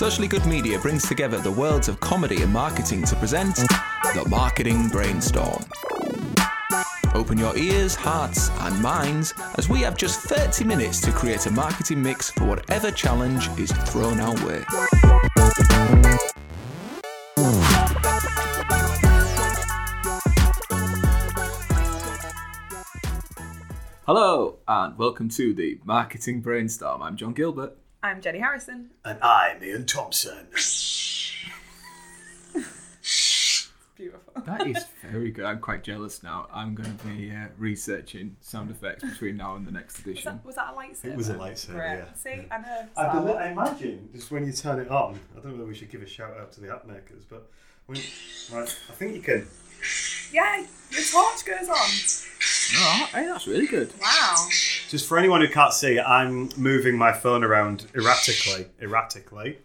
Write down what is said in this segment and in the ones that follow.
Socially Good Media brings together the worlds of comedy and marketing to present the Marketing Brainstorm. Open your ears, hearts, and minds as we have just 30 minutes to create a marketing mix for whatever challenge is thrown our way. Hello, and welcome to the Marketing Brainstorm. I'm John Gilbert. I'm Jenni Harrison. And I'm Iain Thompson. Beautiful. That is very good. I'm quite jealous now. I'm going to be uh, researching sound effects between now and the next Was edition. that, was that a lightsaber? It was a lightsaber, Right. yeah. See, yeah. I know. I, Star believe, I imagine just when you turn it on, I don't know whether we should give a shout out to the app makers, but when, right, I think you can. Yeah, your torch goes on. Oh, hey, that's really good. Wow. Just for anyone who can't see, I'm moving my phone around erratically, erratically,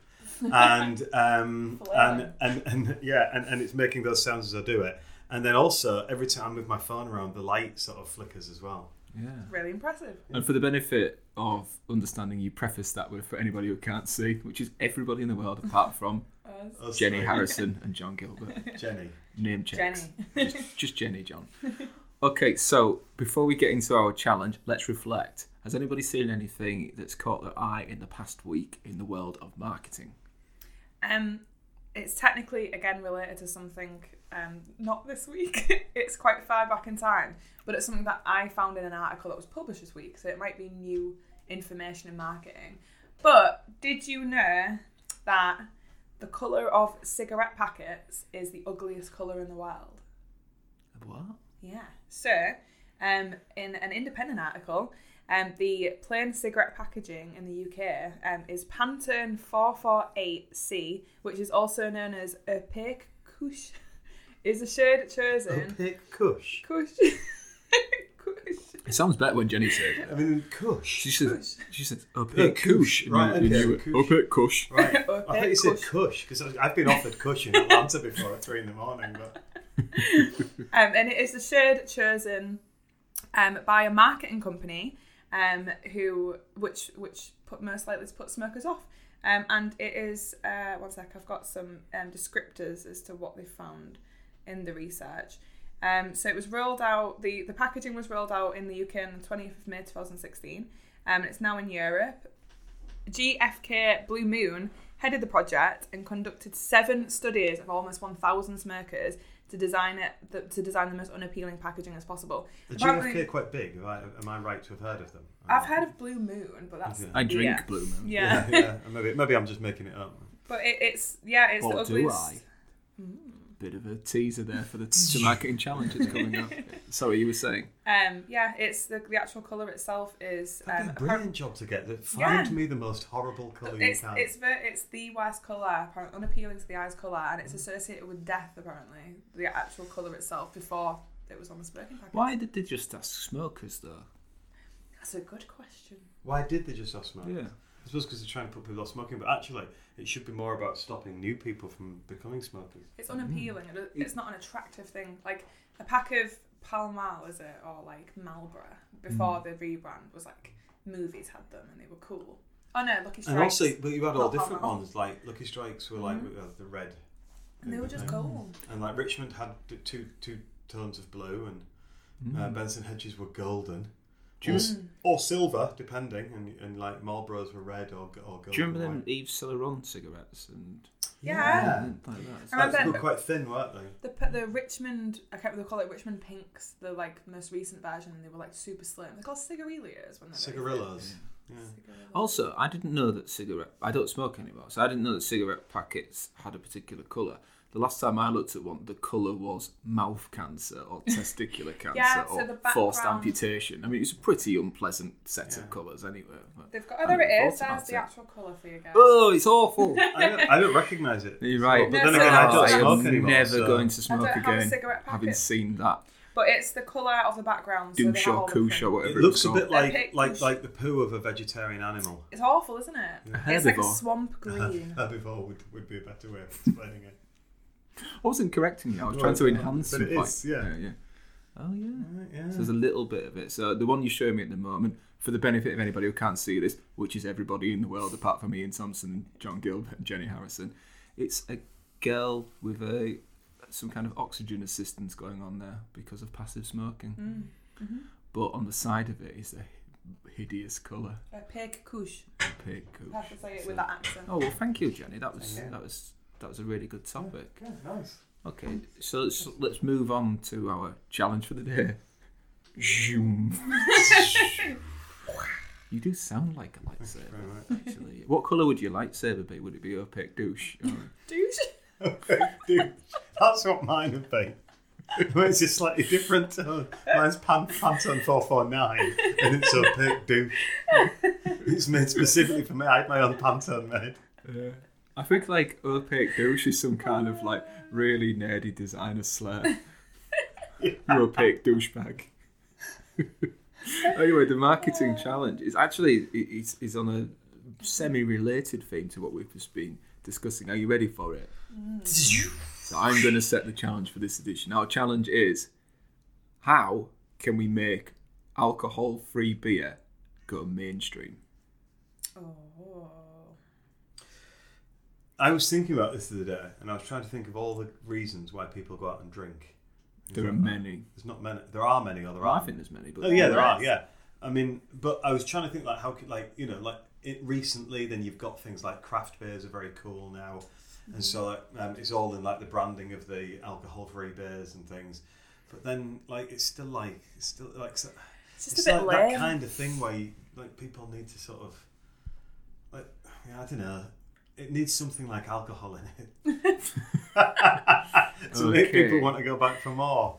and um, and, and and yeah, and, and it's making those sounds as I do it. And then also, every time I move my phone around, the light sort of flickers as well. Yeah. Really impressive. And for the benefit of understanding, you preface that with for anybody who can't see, which is everybody in the world apart from Us. Us Jenni. Harrison and John Gilbert. Jenni. Name checks. Jenni. Just, just Jenni, John. Okay, so before we get into our challenge, let's reflect. Has anybody seen anything that's caught their eye in the past week in the world of marketing? Um, it's technically again related to something um, not this week. it's quite far back in time, but it's something that I found in an article that was published this week, so it might be new information in marketing. But did you know that the colour of cigarette packets is the ugliest colour in the world? What? Yeah. So, um, in an independent article, um, the plain cigarette packaging in the UK um, is Pantone 448C, which is also known as opaque couche, is a shade chosen. Opaque Kush. Couche. couche. It sounds better when Jenni says it. I mean, Kush. She says, she says, opaque kush. kush. and Right, you- you okay, knew it. kush. Opaque kush. Right. I Opaque thought you said Kush. Kush because I've been offered Kush in Atlanta before at three in the morning, but and it is the shade chosen um, by a marketing company um, who, which which put most likely to put smokers off. Um, and it is uh, one sec. I've got some um, descriptors as to what they found in the research. Um, so it was rolled out. the The packaging was rolled out in the UK on the twentieth of May two thousand sixteen. Um, and it's now in Europe. GFK Blue Moon headed the project and conducted seven studies of almost 1,000 smokers to design it the, to design the most unappealing packaging as possible. the Apparently- GFK are quite big. Am I, am I right to have heard of them? I've heard of Blue Moon, but that's Okay. I drink yeah. Blue Moon. Yeah, Yeah, yeah. Maybe maybe I'm just making it up. but it, it's yeah, it's the Or do ugliest. I? Bit of a teaser there for the the marketing challenge that's coming up. Sorry, you were saying. Um, yeah, it's the the actual color itself is That'd um, be a brilliant job to get. That Yeah. find me the most horrible colour It's you can. it's the it's the worst color, apparently unappealing to the eyes color, and it's associated with death. Apparently, the actual color itself before it was on the smoking packet. Why did they just ask smokers though? That's a good question. Why did they just ask smokers? Yeah. I suppose because they're trying to put people off smoking, but actually, it should be more about stopping new people from becoming smokers. It's unappealing. It- It's not an attractive thing. Like a pack of Pall Mall, is it, or like Marlboro before the rebrand was like movies had them and they were cool. Oh no, Lucky Strikes. And also, but you had all different Pall Mall. ones. Like Lucky Strikes were like uh, the red, And they were just thing. gold. and like Richmond had two two tones of blue, and Mm. uh, Benson Hedges were golden. Do you, mm. or, silver, depending, and, and like Marlboros were red or, g- or golden. do you remember them white. Yves Saint cigarettes and Yeah. like that? I That's- remember- they were quite thin, weren't they? The the Richmond, I can't remember they call it Richmond Pinks, the like most recent version, they were like super slim. They're called cigarillas when they're very Cigarillos. Yeah. Cigarillas. Also, I didn't know that cigarette. I don't smoke anymore, so I didn't know that cigarette packets had a particular color. The last time I looked at one, the color was mouth cancer or testicular cancer Yeah, so or the forced amputation. I mean, it's a pretty unpleasant set Yeah. of colors anyway. but They've got. Oh, there it is. thought There's the actual colour for you guys. Oh, it's awful. I don't, I don't recognise it. You're right. But No, then so again, I I don't am smoke am anymore. never so- going to smoke don't have a again, having seen that But it's the colour of the background. So they have douche or couche or whatever It looks a bit like Epic like like the poo of a vegetarian animal. It's awful, isn't it? A It's like a swamp green. Herbivore would, would be a better way of explaining it. I wasn't correcting you. I was Well, trying to enhance but the it point. is, yeah. yeah. Oh yeah. Right, yeah. So there's a little bit of it. So the one you show me at the moment, for the benefit of anybody who can't see this, which is everybody in the world apart from Iain Thompson, John Gilbert, and Jenni Harrison, it's a girl with a some kind of oxygen assistance going on there because of passive smoking. But on the side of it is a hideous colour, Uh, pig couche. pig. I have to say it with that accent. Oh well, thank you, Jenni. That was that was that was a really good topic. Yeah, nice. Okay, so let's, let's move on to our challenge for the day. Zoom. you do sound like a lightsaber, Very actually. What colour would your lightsaber be? Would it be opaque douche? Or- Douche. Okay, dude, that's what mine would be. But it's a slightly different tone. Mine's Pan- Pantone 449 and it's opaque douche. It's made specifically for me. I had my own Pantone made. I think like opaque douche is some kind of like really nerdy designer slur. you opaque douchebag. anyway, the marketing challenge is actually it's, it's on a semi-related theme to what we've just been discussing. Are you ready for it? Mm. So I'm going to set the challenge for this edition. Our challenge is how can we make alcohol-free beer go mainstream? Oh. I was thinking about this the other day and I was trying to think of all the reasons why people go out and drink. There are many. There's not many. There are many, or there Well, I think there's many, but Oh yeah, there are. Yeah, I mean, but I was trying to think like how could like you know like it recently. Then you've got things like craft beers are very cool now, and so like um, it's all in like the branding of the alcohol-free beers and things. But then like it's still like it's still like so, It's just it's a bit like that kind of thing where you, like people need to sort of like yeah, I don't know. It needs something like alcohol in it to make Okay. people want to go back for more.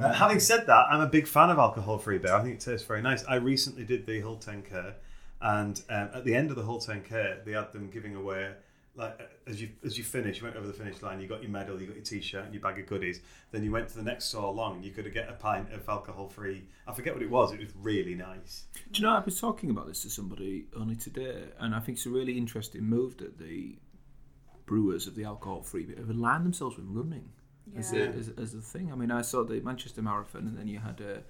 Uh, having said that, I'm a big fan of alcohol-free beer. I think it tastes very nice. I recently did the Hull 10k, and um, at the end of the Hull 10k, they had them giving away like uh, as you as you finish, you went over the finish line, you got your medal, you got your t-shirt, and your bag of goodies. Then you went to the next store along, and you could get a pint of alcohol-free. I forget what it was. It was really nice. Do you know, I was talking about this to somebody only today, and I think it's a really interesting move that the brewers of the alcohol free beer have aligned themselves with running as, a, as, as a thing. I mean, I saw the Manchester Marathon, and then you had a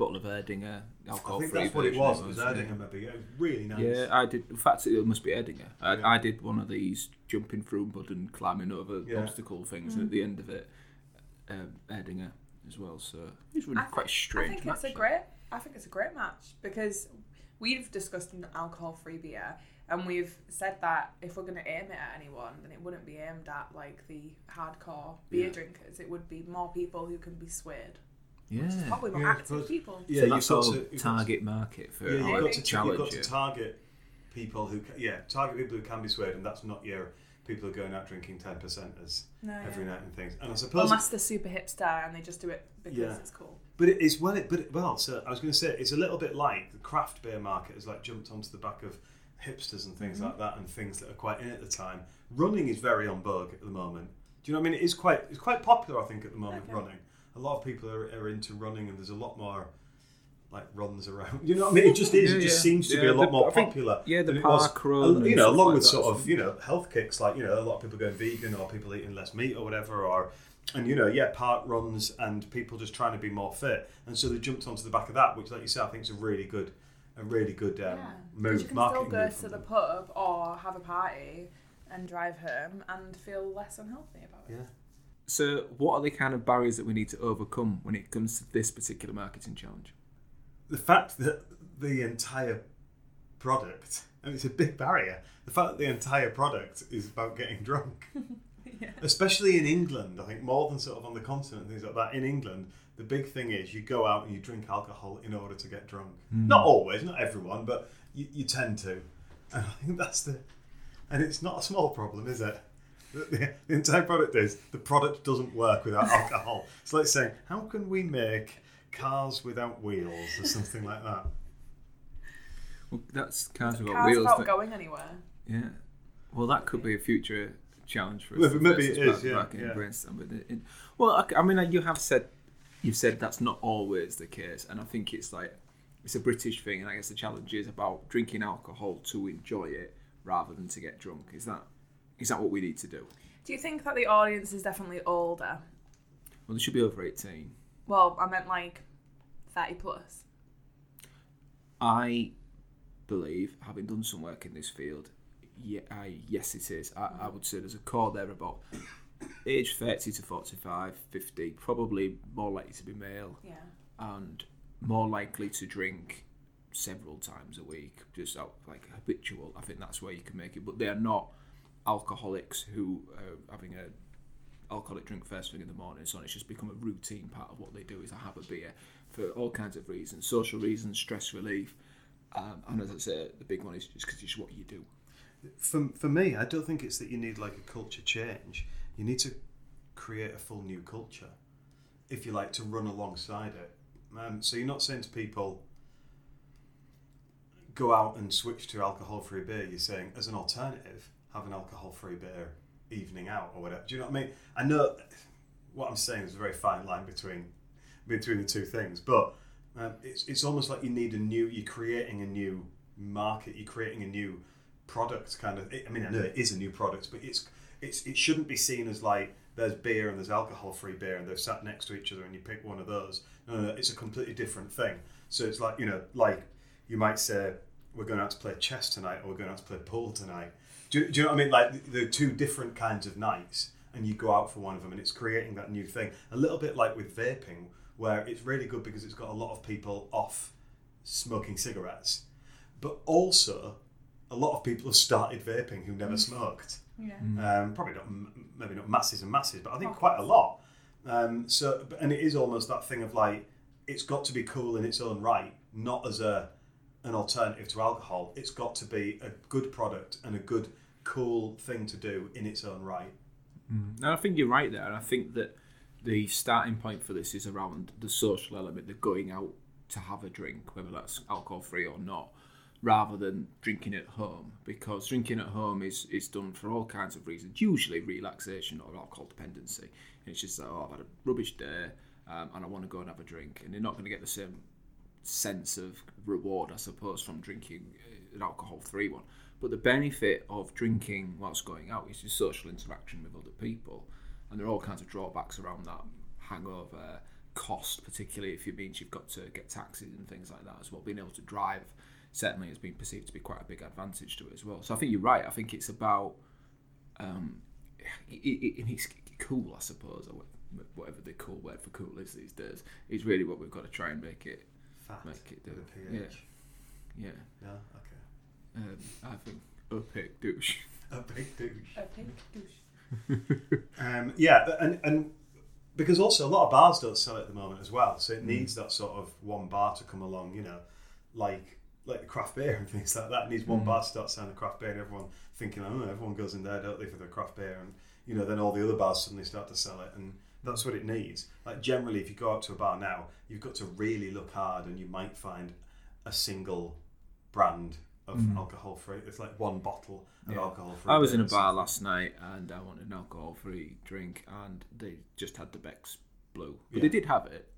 bottle of Erdinger I alcohol think free. that's what it was. It was Erdinger, maybe. It was really nice. Yeah, I did. In fact, it must be Erdinger. I, Yeah. I did one of these jumping through mud and climbing over Yeah. obstacle things and at the end of it. Um, Erdinger as well, so it's really I quite think- strange. I think match, it's a that. great. I think it's a great match because we've discussed an alcohol-free beer, and we've said that if we're going to aim it at anyone, then it wouldn't be aimed at like the hardcore beer Yeah. drinkers. It would be more people who can be swayed. Yeah. Probably more Yeah, I active suppose- people. Yeah, so you've that's got all to- you've got to- target market for Yeah, you've our got, to, challenge. you've got to target people who, ca- yeah, target people who can be swayed, and that's not your people who are going out drinking ten percenters No, every yeah. night and things. And I suppose, Unless they're super hipster and they just do it because Yeah. it's cool. but it is well, it, but it, well. So I was going to say it's a little bit like the craft beer market has like jumped onto the back of hipsters and things mm-hmm. like that, and things that are quite in at the time. Running is very on vogue at the moment. Do you know what I mean? It is quite it's quite popular, I think, at the moment. Okay. Running. A lot of people are, are into running, and there's a lot more. Like runs around, you know what I mean? It just is. Yeah, it just yeah. seems to be a lot the- more I think- popular. yeah, the than it was. park run You know, stuff along like with that. sort of you know health kicks, like you know a lot of people going vegan or people eating less meat or whatever, or and you know yeah park runs and people just trying to be more fit, and so they jumped onto the back of that, which like you said, I think is a really good, a really good um, Yeah. 'Cause move. you can marketing still go move to from the pub or have a party and drive home and feel less unhealthy about it. Yeah. So, what are the kind of barriers that we need to overcome when it comes to this particular marketing challenge? the fact that the entire product, and it's a big barrier, the fact that the entire product is about getting drunk. Especially in England, I think more than sort of on the continent, things like that. In England, the big thing is you go out and you drink alcohol in order to get drunk. Hmm. Not always, not everyone, but you, you tend to. And I think that's the. And it's not a small problem, is it? The, the, the entire product is the product doesn't work without alcohol. It's like saying, how can we make cars without wheels or something like that? Well, that's cars without Cars wheels. without going anywhere. Yeah. Well, that could be a future challenge for us. Well, maybe face it as part is, yeah, marketing yeah. brainstorm, but it- it- well, I, I mean, you have said you've said that's not always the case, and I think it's like it's a British thing, and I guess the challenge is about drinking alcohol to enjoy it rather than to get drunk. Is that is that what we need to do? Do you think that the audience is definitely older? Well, they should be over eighteen. Well, I meant like 30 plus. I believe, having done some work in this field, yeah, uh, I, yes, it is. I, I would say there's a core there about age 30 to 45, 50, probably more likely to be male Yeah. and more likely to drink several times a week, just out like habitual. I think that's where you can make it. But they are not alcoholics who are having a alcoholic drink first thing in the morning. and So on. it's just become a routine part of what they do is I have a beer for all kinds of reasons, social reasons, stress relief. Um, and as I say, the big one is just because it's what you do. For, for me, I don't think it's that you need like a culture change. You need to create a full new culture, if you like, to run alongside it. Um, so you're not saying to people, go out and switch to alcohol-free beer. You're saying, as an alternative, have an alcohol-free beer evening out or whatever. Do you know what I mean? I know what I'm saying is a very fine line between between the two things, but um, it's it's almost like you need a new. You're creating a new market. You're creating a new product. Kind of. I mean, I know it is a new product, but it's it's it shouldn't be seen as like there's beer and there's alcohol-free beer and they're sat next to each other and you pick one of those. No, no, no, it's a completely different thing. So it's like you know, like you might say we're going out to play chess tonight or we're going out to play pool tonight. Do, do you know what I mean? Like the two different kinds of nights, and you go out for one of them, and it's creating that new thing. A little bit like with vaping, where it's really good because it's got a lot of people off smoking cigarettes, but also a lot of people have started vaping who never smoked. Yeah. Um, probably not, maybe not masses and masses, but I think quite a lot. Um, so, and it is almost that thing of like, it's got to be cool in its own right, not as a an alternative to alcohol. It's got to be a good product and a good, cool thing to do in its own right. And I think you're right there. And I think that the starting point for this is around the social element, the going out to have a drink, whether that's alcohol free or not, rather than drinking at home. Because drinking at home is, is done for all kinds of reasons, usually relaxation or alcohol dependency. And it's just like, oh, I've had a rubbish day um, and I want to go and have a drink. And you're not going to get the same sense of reward, I suppose, from drinking uh, an alcohol free one. But the benefit of drinking whilst going out is your social interaction with other people. And there are all kinds of drawbacks around that hangover, cost, particularly if it means you've got to get taxis and things like that as well. Being able to drive certainly has been perceived to be quite a big advantage to it as well. So I think you're right. I think it's about, um, it, it, it's cool, I suppose, or whatever the cool word for cool is these days. Is really what we've got to try and make it Fat Make it do. Yeah. Yeah, Yeah. Okay. Um, I think a opaque douche. A big douche. A pink douche. Um, yeah, but- and and because also a lot of bars don't sell it at the moment as well, Mm. so it needs that sort of one bar to come along, you know, like like the craft beer and things like that. It needs Mm. one bar to start selling the craft beer, and everyone thinking, oh, everyone goes in there, don't they, for their craft beer, and you know, then all the other bars suddenly start to sell it, and that's what it needs. Like generally, if you go out to a bar now, you've got to really look hard, and you might find a single brand of alcohol free. It's like one bottle of Mm. Yeah. alcohol free. I was in a bar last night and I wanted an alcohol-free drink, and they just had the Beck's Blue, but Yeah. they did have it.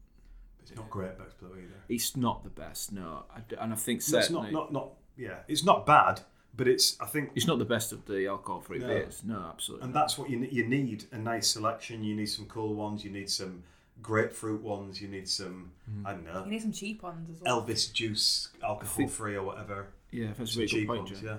It's not great Beck's Blue either. It's not the best, no, and I think No, it's not, not, not, yeah, it's not bad, but it's, I think, it's not the best of the alcohol-free No. beers. No, absolutely. and that's what you, you need a nice selection. You need some cool ones, you need some grapefruit ones, you need some, I don't know. You need some cheap ones as well. Elvis juice, alcohol free or whatever. Yeah, that's a Some really good cheap point, ones, Jen. yeah.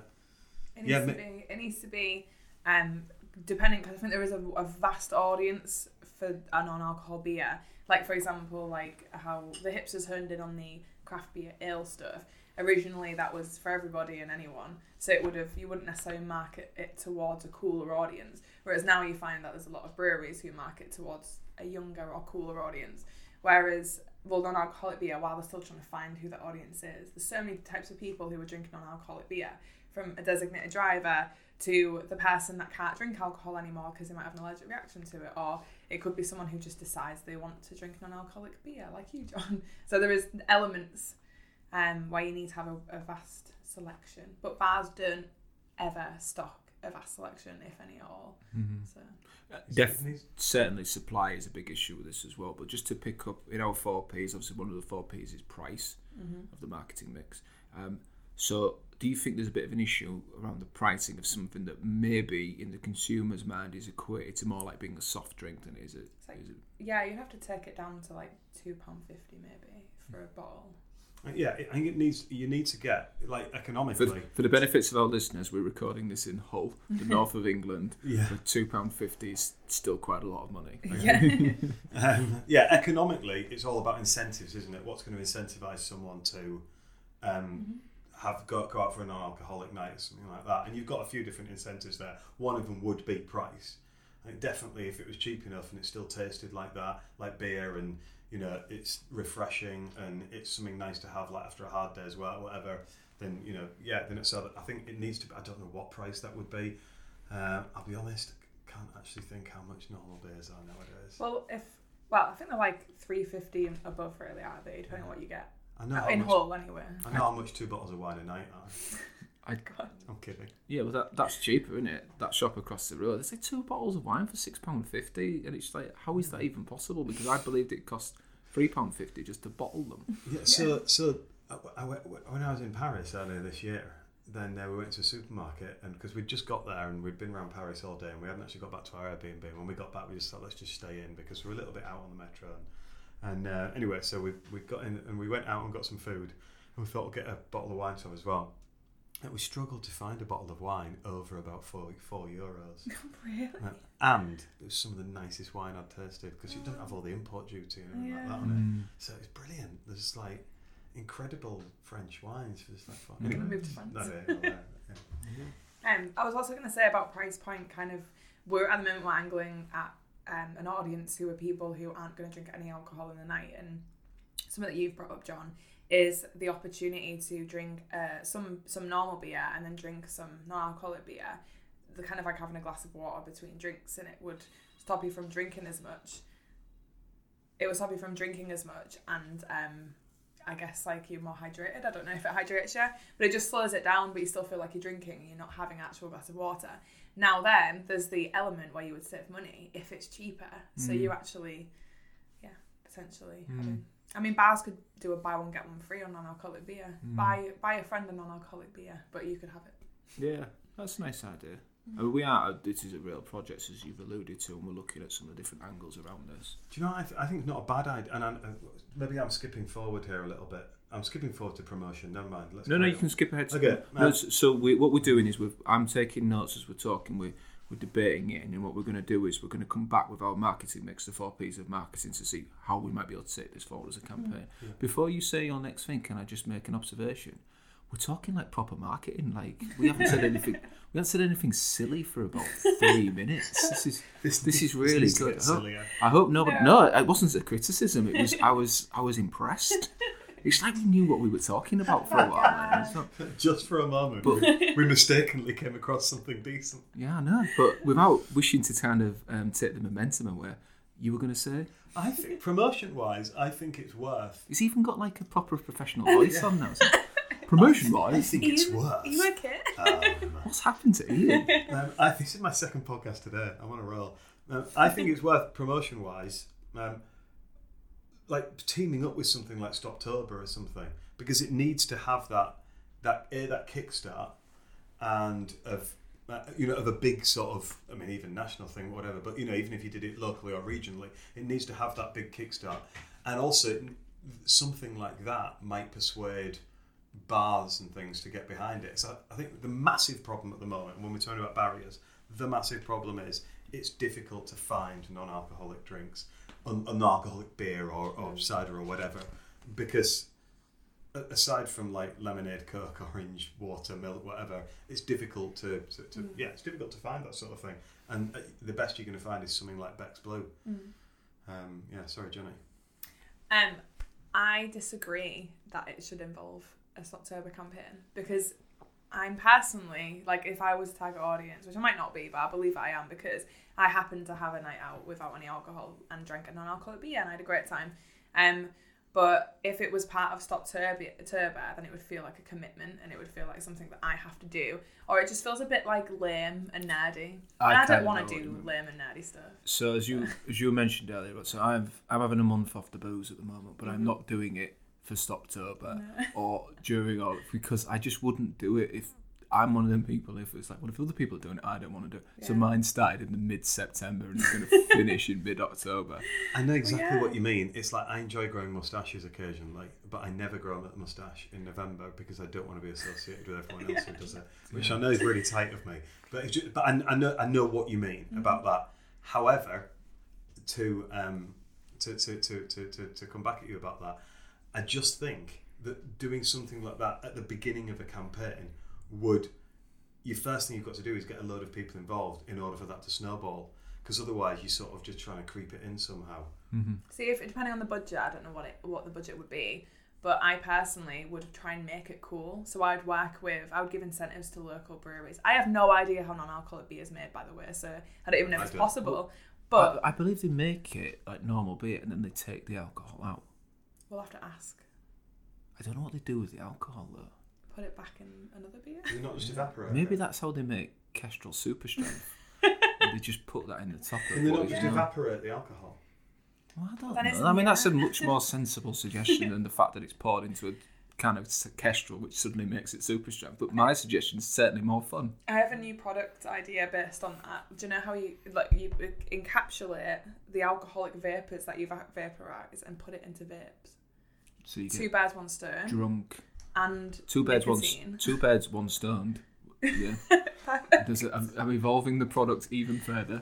It needs Yeah, to ma- be. It needs to be. Um, depending, because I think there is a, a vast audience for a non-alcohol beer. Like for example, like how the hipsters honed in on the craft beer ale stuff. Originally, that was for everybody and anyone, so it would have you wouldn't necessarily market it towards a cooler audience. Whereas now you find that there's a lot of breweries who market towards a younger or cooler audience. Whereas well, non-alcoholic beer, while they're still trying to find who the audience is, there's so many types of people who are drinking non-alcoholic beer, from a designated driver to the person that can't drink alcohol anymore because they might have an allergic reaction to it, or it could be someone who just decides they want to drink non-alcoholic beer, like you, John. So there is elements um, where you need to have a, a vast selection, but bars don't ever stock a vast selection, if any at all. Mm-hmm. So uh, Def- It needs- certainly supply is a big issue with this as well. But just to pick up, in our four Ps, obviously one of the four Ps is price mm-hmm. of the marketing mix. Um, so, do you think there's a bit of an issue around the pricing of something that maybe in the consumer's mind is equated to more like being a soft drink than it is it? like- is it yeah, you have to take it down to like two pound fifty maybe for a bottle. Yeah, I think it needs. You need to get like economically. for the benefits of our listeners, we're recording this in Hull, the north of England. Yeah. For two pound fifty is still quite a lot of money. Yeah. Um, yeah, economically, it's all about incentives, isn't it? What's going to incentivize someone to um, have go, go out for a non-alcoholic night or something like that? And you've got a few different incentives there. One of them would be price. I think definitely if it was cheap enough and it still tasted like that, like beer, and you know it's refreshing and it's something nice to have like after a hard day as well, whatever. Then you know, yeah, then it's. So I think it needs to. be I don't know what price that would be. Uh, I'll be honest, can't actually think how much normal beers are nowadays. well, if well, I think they're like three fifty and above, really, are they? Depending on what you get I know in much, Hull, anyway. I know how much two bottles of wine a night are. I, I'm kidding. yeah, well, that, that's cheaper, isn't it? That shop across the road, they say two bottles of wine for six pound fifty, and it's like, how is that even possible? Because I believed it cost three pound fifty just to bottle them. Yeah. So so I, I when I was in Paris earlier this year, then uh, we went to a supermarket and because we'd just got there and we'd been around Paris all day and we hadn't actually got back to our Airbnb. When we got back, we just thought let's just stay in because we're a little bit out on the metro. And, and uh, anyway, so we we got in and we went out and got some food and we thought we'd get a bottle of wine to have as well. And we struggled to find a bottle of wine over about four four euros. really? Uh, and it was some of the nicest wine I'd tasted because you don't have all the import duty and everything like that on it. So it's brilliant. There's like incredible French wines for this like fun. We're gonna move to France. No, yeah, yeah, yeah. Um, I was also going to say about price point. Kind of, we're at the moment we're angling at um, an audience who are people who aren't going to drink any alcohol in the night, and something that you've brought up, John, is the opportunity to drink uh, some some normal beer and then drink some non-alcoholic beer. The kind of like having a glass of water between drinks, and it would stop you from drinking as much. It would stop you from drinking as much, and um, I guess like you're more hydrated. I don't know if it hydrates you, but it just slows it down. But you still feel like you're drinking. and You're not having actual glass of water. Now then, there's the element where you would save money if it's cheaper. So you actually, yeah, potentially. having- I mean, bars could do a buy one get one free on non-alcoholic beer. Buy buy a friend a non-alcoholic beer, but you could have it. Yeah, that's a nice idea. I mean, we are. This is a real project, as you've alluded to, and we're looking at some of the different angles around this. Do you know? I, th- I think it's not a bad idea. And I'm, uh, maybe I'm skipping forward here a little bit. I'm skipping forward to promotion. Never mind. Let's No, no, carry you can skip ahead. To Okay, No, um, so we, what we're doing is we're, I'm taking notes as we're talking. We're, we're debating it, and then what we're going to do is we're going to come back with our marketing mix, the four P's of marketing, to see how we might be able to take this forward as a campaign. Before you say your next thing, can I just make an observation? We're talking like proper marketing. Like we haven't said anything. We haven't said anything silly for about three minutes. This is this, this is really needs to good. I hope, sillier. I hope nobody. No, it wasn't a criticism. It was I was I was impressed. It's like we knew what we were talking about for a while. man. It's not, Just for a moment, we, we mistakenly came across something decent. Yeah, I know. But without wishing to kind of um, take the momentum away, you were going to say I think promotion-wise, I think it's worth. he's even got like a proper professional voice on now. Promotion wise I wise, think it's you, worth. You okay? Um, what's happened to Iain? Um, I, this is my second podcast today. I'm on a roll. Um, I think it's worth promotion wise, um, like teaming up with something like Stoptober or something, because it needs to have that that a that kickstart and of uh, you know of a big sort of I mean even national thing whatever. But you know even if you did it locally or regionally, it needs to have that big kickstart, and also something like that might persuade bars and things to get behind it. So I think the massive problem at the moment, when we're talking about barriers, the massive problem is it's difficult to find non-alcoholic drinks, un- a non-alcoholic beer or, or cider or whatever, because aside from like lemonade, coke, orange, water, milk, whatever, it's difficult to, to, to yeah, it's difficult to find that sort of thing. And uh, the best you're going to find is something like Beck's Blue. Um, yeah, sorry, Johnny. Um, I disagree that it should involve a Stoptober campaign because I'm personally like if I was a target audience, which I might not be, but I believe I am because I happened to have a night out without any alcohol and drank a non-alcoholic beer and I had a great time. Um, but if it was part of Stop Turbo, Turbo, then it would feel like a commitment and it would feel like something that I have to do, or it just feels a bit like lame and nerdy. I and I don't want to do lame and nerdy stuff. So as you as you mentioned earlier, so I'm I'm having a month off the booze at the moment, but I'm not doing it for Stoptober or during or because I just wouldn't do it if I'm one of them people. If it's like, what if other people are doing it? I don't want to do it. So mine started in the mid September and it's going to finish in mid October. I know exactly yeah. what you mean. It's like I enjoy growing mustaches occasionally, but I never grow a mustache in November because I don't want to be associated with everyone else who does it, which I know is really tight of me. But it's just, but I, I know I know what you mean about that. However, to um to to, to, to, to to come back at you about that, I just think that doing something like that at the beginning of a campaign would your first thing you've got to do is get a load of people involved in order for that to snowball. Because otherwise, you're sort of just trying to creep it in somehow. Mm-hmm. See, if depending on the budget, I don't know what it what the budget would be, but I personally would try and make it cool. So I'd work with, I would give incentives to local breweries. I have no idea how non-alcoholic beer is made, by the way, so I don't even know if I it's don't. possible. But I, I believe they make it like normal beer and then they take the alcohol out. We'll have to ask. I don't know what they do with the alcohol though. Put it back in another beer. Does it not just evaporate? Maybe that's how they make Kestrel Super Strength. they just put that in the top of Can they what not just known- evaporate the alcohol? Well, I don't Then know. I mean, that's a much more sensible suggestion than the fact that it's poured into a kind of kestrel, which suddenly makes it super strong. But my suggestion is certainly more fun. I have a new product idea based on that. Do you know how you like you encapsulate the alcoholic vapors that you've vaporized and put it into vapes? So you Two get birds, one stone, drunk. and Two beds, one nicotine. two beds, one stoned. Yeah. Does it? I'm, I'm evolving the product even further.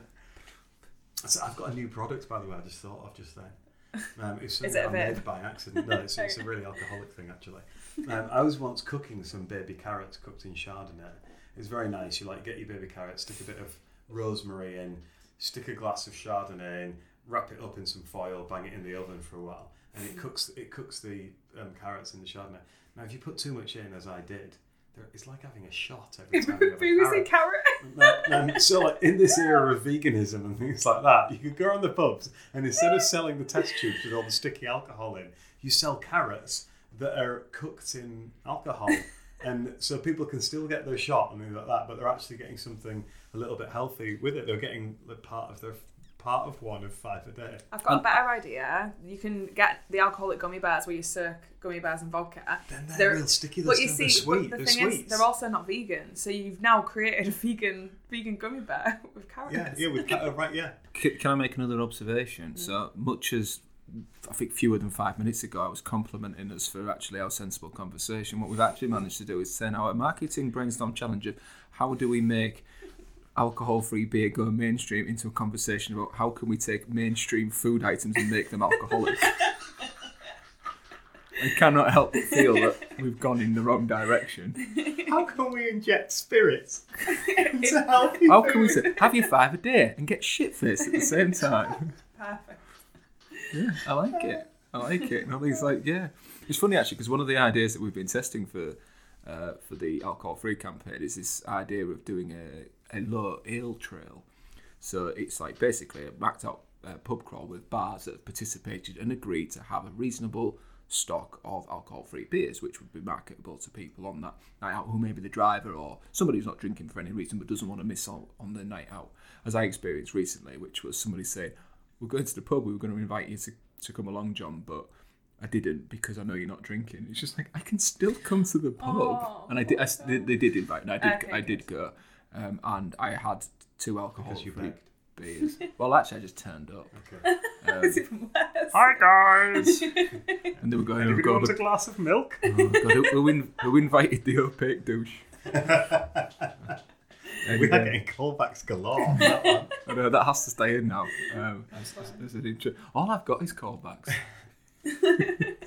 So I've got a new product, by the way. I just thought of just then. Um, it's Is it a I made vape? by accident. No, it's, it's a really alcoholic thing actually. Um, I was once cooking some baby carrots cooked in chardonnay. It's very nice. You like get your baby carrots, stick a bit of rosemary in, stick a glass of chardonnay in, wrap it up in some foil, bang it in the oven for a while, and it cooks. It cooks the um, carrots in the chardonnay. Now, if you put too much in, as I did, there, it's like having a shot every time you have a carrot. carrot. Um, so, like in this era of veganism and things like that, you could go on the pubs and instead of selling the test tubes with all the sticky alcohol in, you sell carrots that are cooked in alcohol, and so people can still get their shot and things like that, but they're actually getting something a little bit healthy with it. They're getting like, part of their part of one of five a day. I've got a better idea. You can get the alcoholic gummy bears where you soak gummy bears and vodka. Then they're real sticky, they're But you see, they're but the they're thing is, they're also not vegan. So you've now created a vegan vegan gummy bear with carrots. Yeah, yeah, with ca- uh, right, yeah. C- Can I make another observation? So much as I think fewer than five minutes ago, I was complimenting us for actually our sensible conversation. What we've actually managed to do is turn our marketing brainstorm challenge of how do we make alcohol-free beer go mainstream into a conversation about how can we take mainstream food items and make them alcoholic. I cannot help but feel that we've gone in the wrong direction. How can we inject spirits into healthy How can we say have your five a day and get shit faced at the same time? Perfect. Yeah, I like it. I like it. And all these like, yeah, it's funny actually because one of the ideas that we've been testing for uh, for the alcohol-free campaign is this idea of doing a, a low ale trail. So it's like basically a backed out uh, pub crawl with bars that have participated and agreed to have a reasonable stock of alcohol-free beers, which would be marketable to people on that night out, who may be the driver or somebody who's not drinking for any reason but doesn't want to miss out on the night out. As I experienced recently, which was somebody saying, "We're going to the pub. We were going to invite you to, to come along, John, but." I didn't because I know you're not drinking. It's just like I can still come to the pub, Oh. and I did. I, they, they did invite, and I did. Okay, I did go, um, and I had two alcohol you free beers. well, actually, I just turned up. Okay. It's even worse. Hi guys, and they were going. Have you god, got a glass of milk? oh, god who, who, in, who invited the opaque douche? we are Anyway, getting callbacks galore. on that one. I know that has to stay in now. Um, as, as- as an intro. All I've got is callbacks.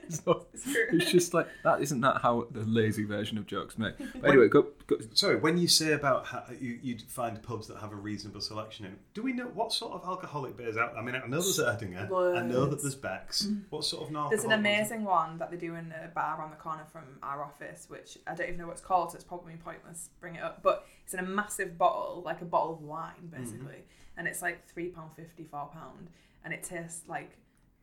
so, it's just like that. Isn't that how the lazy version of jokes make? But anyway, go, go, Sorry, when you say about how you, you'd find pubs that have a reasonable selection in, do we know what sort of alcoholic beers out? I mean, I know there's Erdinger, I know that there's Beck's. Mm. What sort of non There's an amazing one that they do in a bar around the corner from our office, which I don't even know what it's called, so it's probably pointless bring it up. But it's in a massive bottle, like a bottle of wine, mm-hmm. basically, and it's like three pound fifty, four pound, and it tastes like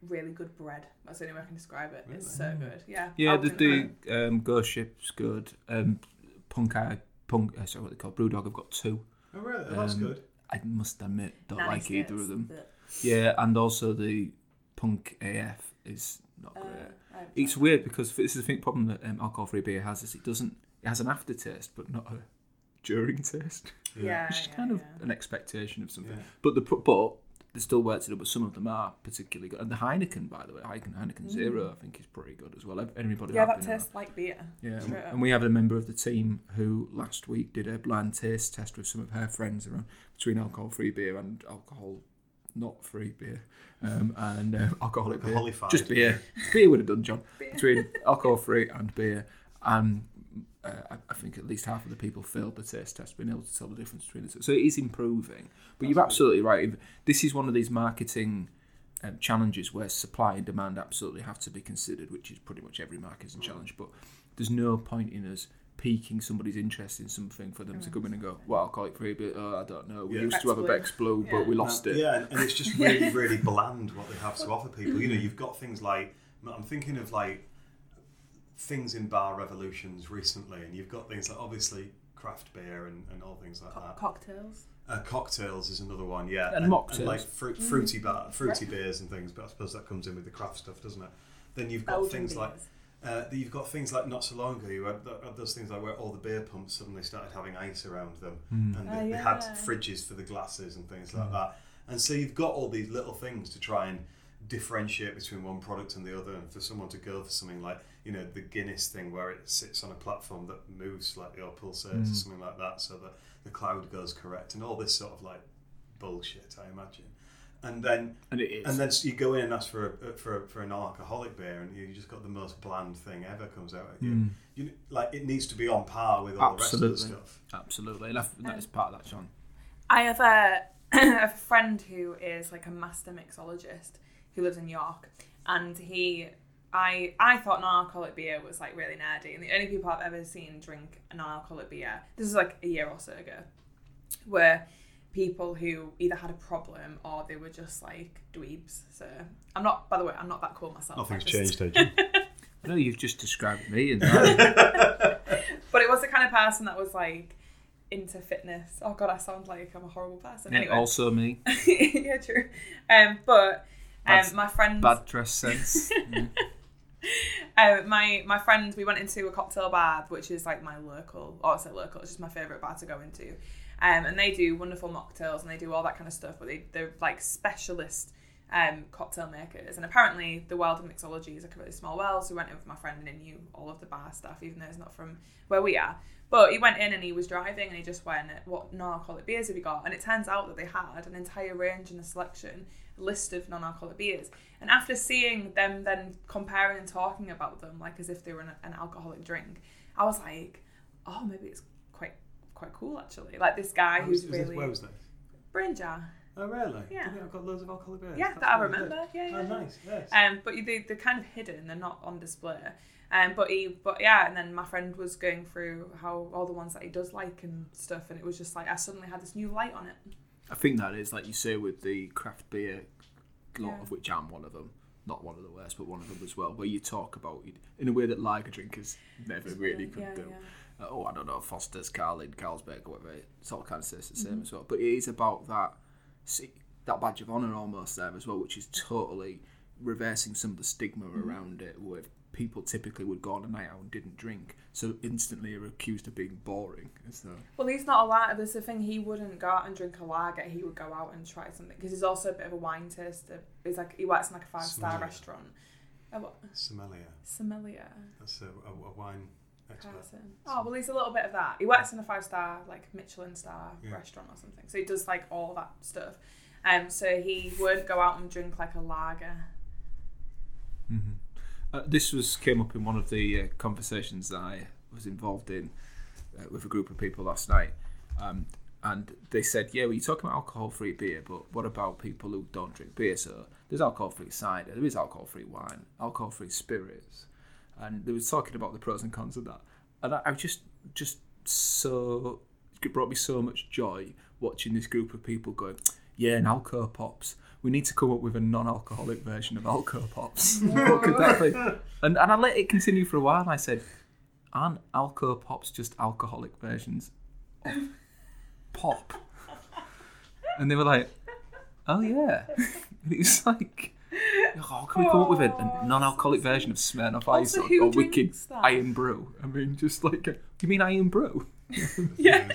really good bread. That's the only way I can describe it. It's so good. Yeah. Yeah, I the, would the um, Ghost Ship's good. Um, Punk, Eye- Punk, uh, sorry, what they call Brewdog. I've got two. Oh, really? Oh, that's Um, good. I must admit, don't Nanny like either of them. but, Yeah, and also the Punk AF is not uh, great. It's weird because this is the thing problem that um, alcohol-free beer has is it doesn't. It has an aftertaste, but not a during taste. Yeah, which is yeah, kind of yeah. an expectation of something. Yeah. But the but they still works it up, but some of them are particularly good. And the Heineken, by the way, Heineken, Heineken Zero, I think is pretty good as well. Anybody? Mm. Yeah, that with tastes like beer. Yeah, Straight and we have a member of the team who last week did a blind taste test with some of her friends around between alcohol-free beer and alcohol not free beer, um, and uh, alcoholic beer. Alcoholified. Just beer. beer would have done, John. Between alcohol-free and beer, and uh, I, I think at least half of the people failed the taste test, being able to tell the difference between the two. So it is improving. But you're absolutely right. This is one of these marketing um, challenges where supply and demand absolutely have to be considered, which is pretty much every marketing challenge. But there's no point in us piquing somebody's interest in something for them to come in and go, well, alcoholic free beer, oh, I don't know. We Yeah. used to have a Beck's Beck's Blue, Yeah. but we lost it. Yeah, and, and it's just really, really bland what they have to offer people. You know, you've got things like I'm thinking of like things in bar revolutions recently, and you've got things like obviously craft beer and, and all things like Co- that. cocktails. Uh, cocktails is another one, yeah, And mocktails. like fruit, fruity bar, fruity beers and things. But I suppose that comes in with the craft stuff, doesn't it? Then you've got Belgian things like uh, you've got things like not so long ago. You had, th- had those things like where all the beer pumps suddenly started having ice around them, and Oh, they, they had fridges for the glasses and things like that. And so you've got all these little things to try and differentiate between one product and the other. And for someone to go for something like you know the Guinness thing, where it sits on a platform that moves slightly or pulsates or mm. something like that, so that the cloud goes correct, and all this sort of like bullshit, I imagine. And then And it is. and then you go in and ask for a, for for a non-alcoholic beer, and you just got the most bland thing ever comes out at you. Mm. you like it needs to be on par with all Absolutely. the rest of the stuff. Absolutely. And that- that is part of that, John. I have a, a friend who is like a master mixologist who lives in York, and he, I, I thought non-alcoholic beer was like really nerdy, and the only people I've ever seen drink a non-alcoholic beer, this is like a year or so ago, were people who either had a problem or they were just like dweebs. So I'm not, by the way, I'm not that cool myself. Nothing's just- changed, Adrian. I know you've just described me, and I, But it was the kind of person that was like into fitness. Oh god, I sound like I'm a horrible person. Anyway, also me. yeah, true. Um, but um, my friend Bad dress sense. Uh, my my friends, we went into a cocktail bar, which is like my local. Oh, I say local. It's just my favorite bar to go into. Um, and they do wonderful mocktails and they do all that kind of stuff. But they they're like specialist um, cocktail makers. And apparently, the world of mixology is like a really small world. So we went in with my friend and he knew all of the bar stuff, even though it's not from where we are. But he went in and he was driving and he just went, "What non-alcoholic beers have you got?" And it turns out that they had an entire range and a selection list of non-alcoholic beers. And after seeing them then comparing and talking about them like as if they were an, an alcoholic drink, I was like, "Oh, maybe it's quite quite cool actually." Like this guy was, who's was this- really where was this? brain jar. Oh, really? Yeah. I've got loads of alcoholic beers. Yeah, That's that I remember. Yeah, yeah. Oh, nice. Yes. Um, but they they're kind of hidden. They're not on display. Um, but he, but yeah, and then my friend was going through how all the ones that he does like and stuff, and it was just like I suddenly had this new light on it. I think that is like you say with the craft beer, a lot Yeah. of which I'm one of them. Not one of the worst, but one of them as well. Where you talk about it in a way that lager drinkers never really could yeah, do. yeah. Uh, oh, I don't know, Foster's, Carling, Carlsberg, whatever. It's all kind of says the same Mm-hmm. as well. But it is about that, see, that badge of honour almost there as well, which is totally reversing some of the stigma Mm-hmm. around it, where people typically would go on a night out and didn't drink, so instantly are accused of being boring. So Well, he's not a lager. There's the thing. He wouldn't go out and drink a lager. He would go out and try something because he's also a bit of a wine taster. He's like he works in like a five star restaurant. Oh, what? Sommelier. Sommelier That's a, a, a wine expert. person. Oh well, he's a little bit of that. He works in a five star like Michelin star Yeah. restaurant or something. So he does like all that stuff. Um, so he would go out and drink like a lager. Uh, this was came up in one of the uh, conversations that I was involved in uh, with a group of people last night, um, and they said, "Yeah, well, you're talking about alcohol-free beer, but what about people who don't drink beer? So there's alcohol-free cider, there is alcohol-free wine, alcohol-free spirits, and they were talking about the pros and cons of that, and I, I just just so it brought me so much joy watching this group of people going, yeah, and Alco Pops. We need to come up with a non-alcoholic version of Alco Pops. what could that be? And, and I let it continue for a while. And I said, aren't Alco Pops just alcoholic versions of pop? And they were like, oh yeah. And it was like, oh, can we come up with a, a non-alcoholic version of Smirnoff Ice or, or Wicked that? Irn-Bru? I mean, just like, you mean Irn-Bru? yeah.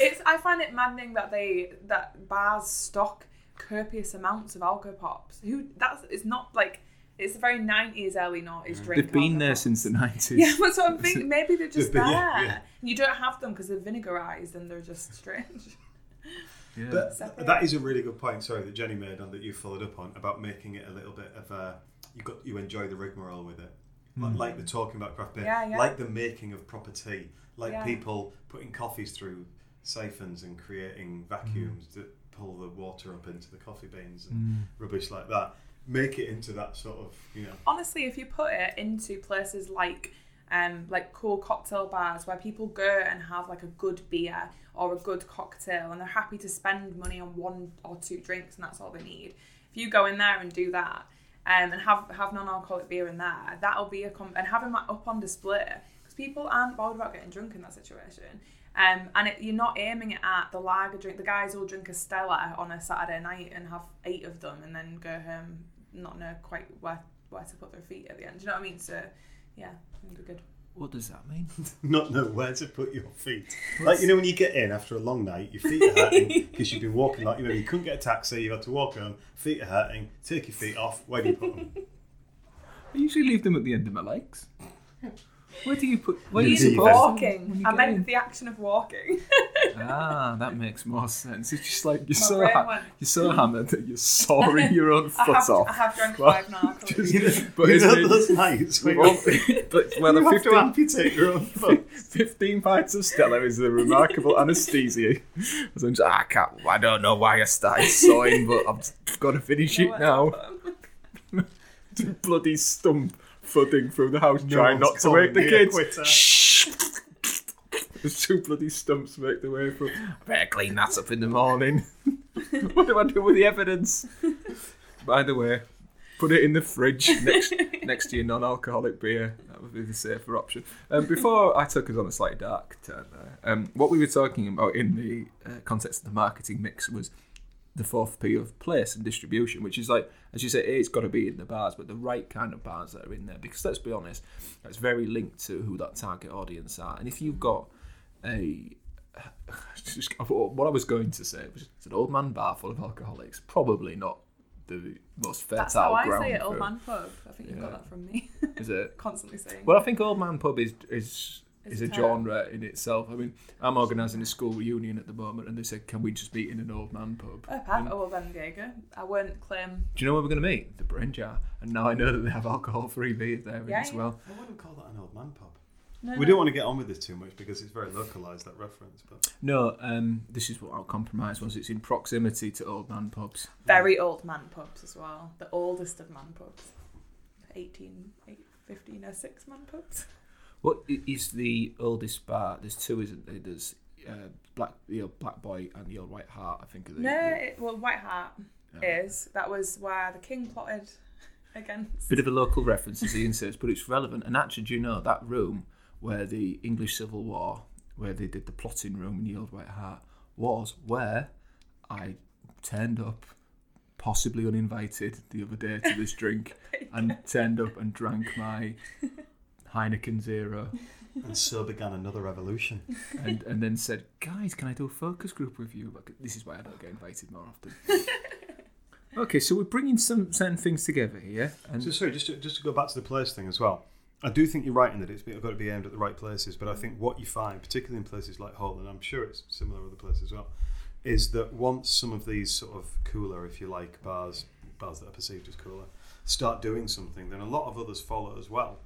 it's I find it maddening that they that bars stock copious amounts of alcohol pops. Who that's it's not like it's a very nineties, early noughties drink. They've been there Alcopops. since the nineties. Yeah, that's what I'm thinking. Maybe they're just there. yeah, yeah. And you don't have them because they're vinegarized and they're just strange. Yeah. But Separate. that is a really good point. Sorry, that Jenni made and that you followed up on about making it a little bit of a you got you enjoy the rigmarole with it, like, hmm. like the talking about craft beer, Yeah, yeah. like the making of proper tea, like Yeah. people putting coffees through siphons and creating vacuums hmm. that pull the water up into the coffee beans and rubbish like that. Make it into that sort of you know. Honestly, if you put it into places like um, like cool cocktail bars where people go and have like a good beer or a good cocktail and they're happy to spend money on one or two drinks and that's all they need. If you go in there and do that um, and have have non-alcoholic beer in there, that'll be a com- and having that up on display because people aren't bothered about getting drunk in that situation. Um, and it, you're not aiming it at the lager drink. The guys who'll drink a Stella on a Saturday night and have eight of them and then go home not know quite where where to put their feet at the end. Do you know what I mean? So yeah, I think we're good. What does that mean? not know where to put your feet. Like you know when you get in after a long night, your feet are hurting because you've been walking like you know you couldn't get a taxi, you had to walk home. Feet are hurting. Take your feet off. Where do you put them? I usually leave them at the end of my legs. Where do you put? Where do you Leave suppose? them. Walking. I meant in? the action of walking. Ah, that makes more sense. It's just like you're My so ha- went- you're so hammered that you're sawing your own I foot have, off. I have drank Well, five now. You know, But you it's know been- those nights when Well, you but well, the have to 15, amputate your own foot. 15 pints of Stella is a remarkable anaesthesia. So I'm just, I can't. I don't know why I started sawing, but I've got to finish it now. Bloody stump thudding through the house, trying not to wake the calling me a kids. quitter. Shh. There's two bloody stumps make their way through. I better clean that up in the morning. what do I do with the evidence? By the way, put it in the fridge next next to your non-alcoholic beer. That would be the safer option. Um, before I took us on a slightly dark turn there, um, what we were talking about in the uh, context of the marketing mix was the fourth P of place and distribution, which is like, as you say, it's got to be in the bars, but the right kind of bars that are in there. Because let's be honest, that's very linked to who that target audience are. And if you've got a just, what I was going to say was it's an old man bar full of alcoholics, probably not the most fertile That's how I ground. say it, for- old man pub. I think you've got that from me. Is it? Constantly saying. Well, I think Old Man Pub is is is a a term. genre in itself. I mean, I'm organising a school reunion at the moment, and they said, "Can we just meet in an Old Man Pub?" Oh, perfect. Oh, well, then there you go. I won't claim. Do you know where we're going to meet? The Brain Jar. And now I know that they have alcohol-free beer there Yeah, as yeah. well. I wouldn't call that an old man pub. No, We no. don't want to get on with this too much because it's very localized that reference. But No, um, this is what our compromise was. It's in proximity to Old Man Pubs. Very old man pubs as well. The oldest of man pubs. 18, 1506 man pubs. What is the oldest bar? There's two, isn't there? There's uh, Black the old Black Boy and the old White Hart. I think. Are the, No, the- it, well, White Hart is. That was where the king plotted against. Bit of a local reference, as Iain says, but it's relevant. And actually, do you know that room where the English Civil War, where they did the plotting room in the Old White Hart, was where I turned up, possibly uninvited, the other day to this drink, and turned up and drank my Heineken Zero, and so began another revolution. and, and then said, "Guys, can I do a focus group with you?" Like, This is why I don't get invited more often. Okay, so we're bringing some certain things together here, and So sorry, just to, just to go back to the place thing as well. I do think you're right in that it's got to be aimed at the right places, but I think what you find, particularly in places like Hull, and I'm sure it's similar other places as well, is that once some of these sort of cooler, if you like, bars, bars that are perceived as cooler, start doing something, then a lot of others follow as well.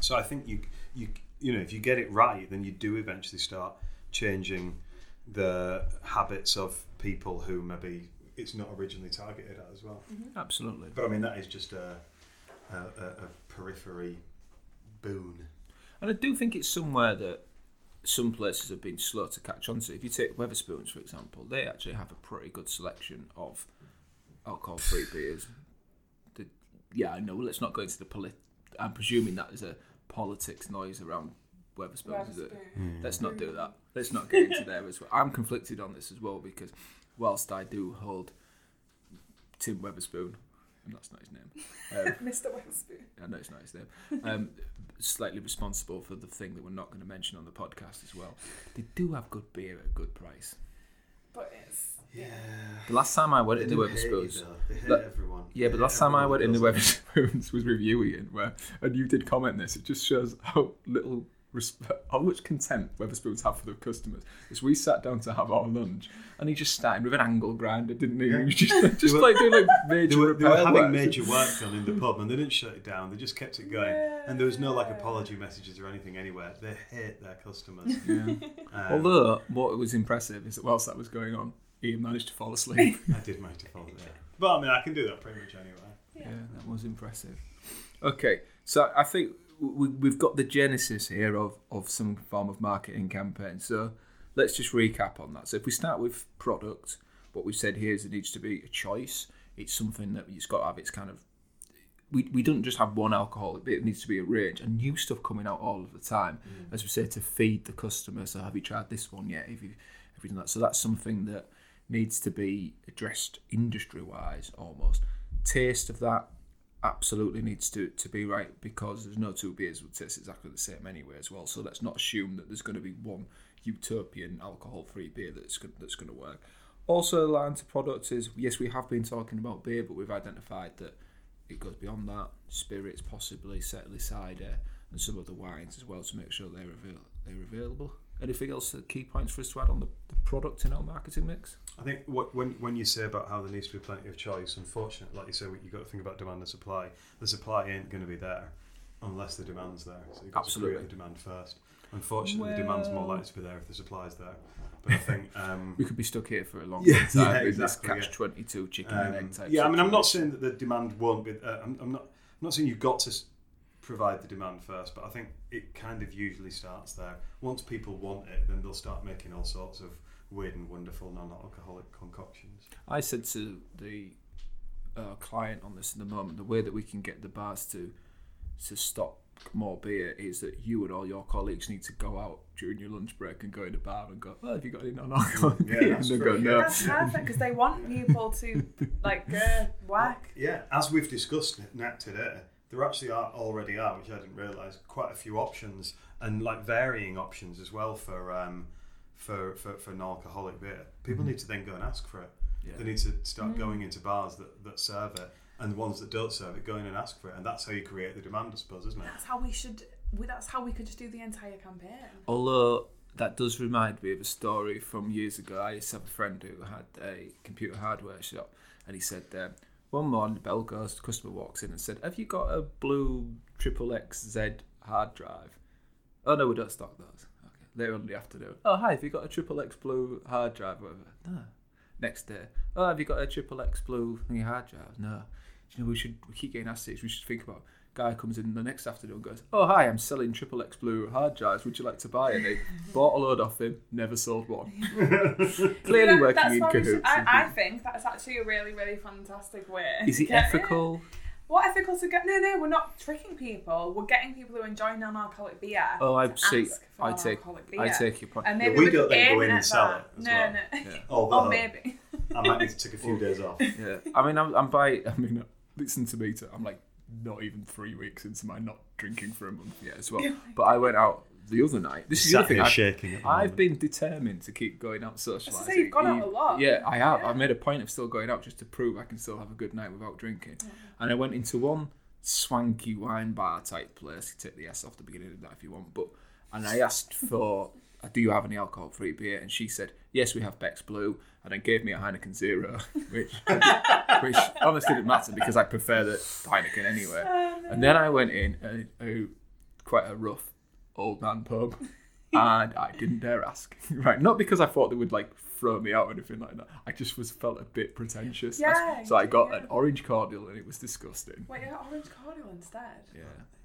So I think you you you know if you get it right, then you do eventually start changing the habits of people who maybe it's not originally targeted at as well. Mm-hmm. absolutely. But I mean, that is just a, a, a, a periphery boon. And I do think it's somewhere that some places have been slow to catch on to. If you take Wetherspoons, for example, they actually have a pretty good selection of alcohol-free beers. The, yeah, I know. Let's not go into the polit. I'm presuming that there's a politics noise around Wetherspoons. Is it? Let's not do that. Let's not get into there as well. I'm conflicted on this as well because whilst I do hold Tim Wetherspoon and That's not his name. Um, Mr. Wetherspoon. I know it's not his name. Um, slightly responsible for the thing that we're not going to mention on the podcast as well. They do have good beer at a good price. But it's Yeah. The last time I went They into do hate Wetherspoons, though. They hate That- everyone. yeah, but They last time I went does it. Wetherspoons was reviewing it, where and you did comment this. It just shows how little. Resp- how much contempt Wetherspoons have for the customers. As we sat down to have our lunch, and he just started with an angle grinder, didn't he? Yeah. He was just, just were- like doing like They major were, they were having work. major work done in the pub and they didn't shut it down. They just kept it going. And there was no like apology messages or anything anywhere. They hate their customers. Yeah. Um, Although what was impressive is that whilst that was going on, Iain managed to fall asleep. I did manage to follow that. But I mean, I can do that pretty much anyway. yeah, that was impressive. Okay, so I think we, we've got the genesis here of, of some form of marketing campaign. So let's just recap on that. So if we start with product, what we've said here is it needs to be a choice. It's something that it's got to have its kind of. We, we don't just have one alcohol, it needs to be a range and new stuff coming out all of the time. Mm. As we say, to feed the customer. So have you tried this one yet? Have you, have you done that? So that's something that needs to be addressed industry wise almost. Taste of that absolutely needs to, to be right because there's no two beers would taste exactly the same anyway as well. So let's not assume that there's going to be one utopian alcohol free beer that's go- that's going to work. Also, the line to products is yes, we have been talking about beer, but we've identified that it goes beyond that. Spirits, possibly, certainly cider, and some other wines as well to make sure they're avail- they're available. Anything else? Uh, key points for us to add on the, the product in our marketing mix? I think what, when when you say about how there needs to be plenty of choice, unfortunately, like you say, you've got to think about demand and supply. The supply ain't going to be there unless the demand's there. So you've got Absolutely. to create the demand first. Unfortunately, the demand's more likely to be there if the supply's there. But I think um, We could be stuck here for a long Yeah, time yeah, with this catch yeah. twenty two chicken and Um, egg type. yeah, I mean, I'm not saying that the demand won't be. Uh, I'm, I'm not. I'm not saying you've got to provide the demand first, but I think it kind of usually starts there. Once people want it, then they'll start making all sorts of weird and wonderful non-alcoholic concoctions. I said to the uh, client on this in the moment, the way that we can get the bars to to stop more beer is that you and all your colleagues need to go out during your lunch break and go in a bar and go, oh, have you got any non-alcoholic Yeah, beer? that's and true, go, no. That's perfect because they want people to like go whack. Yeah, as we've discussed net today, there actually are already are, which I didn't realise, quite a few options and like varying options as well for um, for, for, for non-alcoholic beer. People need to then go and ask for it. Yeah. They need to start going into bars that, that serve it, and the ones that don't serve it, go in and ask for it, and that's how you create the demand, I suppose, isn't it? That's how we should. we- That's how we could just do the entire campaign. Although that does remind me of a story from years ago. I used to have a friend who had a computer hardware shop, and he said um, one morning the bell goes, the customer walks in and said, "Have you got a blue triple XZ hard drive?" Oh no, we don't stock those. Later on in the afternoon, oh hi, have you got a triple X blue hard drive? Whatever. No. Next day, oh have you got a triple X blue thingy hard drive? No. Do you know we should we keep getting asked this. We should think about guy comes in the next afternoon and goes, Oh, hi, I'm selling triple X blue hard drives. Would you like to buy any? Bought a load off him, never sold one. Clearly working in we should- I, I think that's actually a really, really fantastic way. Is it ethical? What ethical to get? No, no, we're not tricking people. We're getting people who enjoy non-alcoholic beer. Oh, I to see. ask for I take, non-alcoholic beer. I take your point. And Yeah, maybe we we, don't then go aim in at and sell that. it as No, well. no. Yeah. Oh, Although Or maybe. I might need to take a few days off. Yeah, I mean, I'm, I'm by. I mean, listen to me. To, I'm like not even three weeks into my not drinking for a month yet as well. But I went out the other night. This is the other Sat thing. I've, shaking. I've been determined to keep going out socialising. say, you've gone out a lot. Yeah, I have. Yeah. I've made a point of still going out just to prove I can still have a good night without drinking. And I went into one swanky wine bar type place. You take the S off the beginning of that if you want. But and I asked for, uh, do you have any alcohol free beer? And she said, yes, we have Beck's Blue. And then gave me a Heineken Zero, which which honestly didn't matter because I prefer the Heineken anyway. And then I went in a, a quite a rough old man pub, and I didn't dare ask. right, not because I thought they would like throw me out or anything like that. I just was felt a bit pretentious. Yeah, so I got yeah. an orange cordial, and it was disgusting. Wait, you got orange cordial instead. Yeah.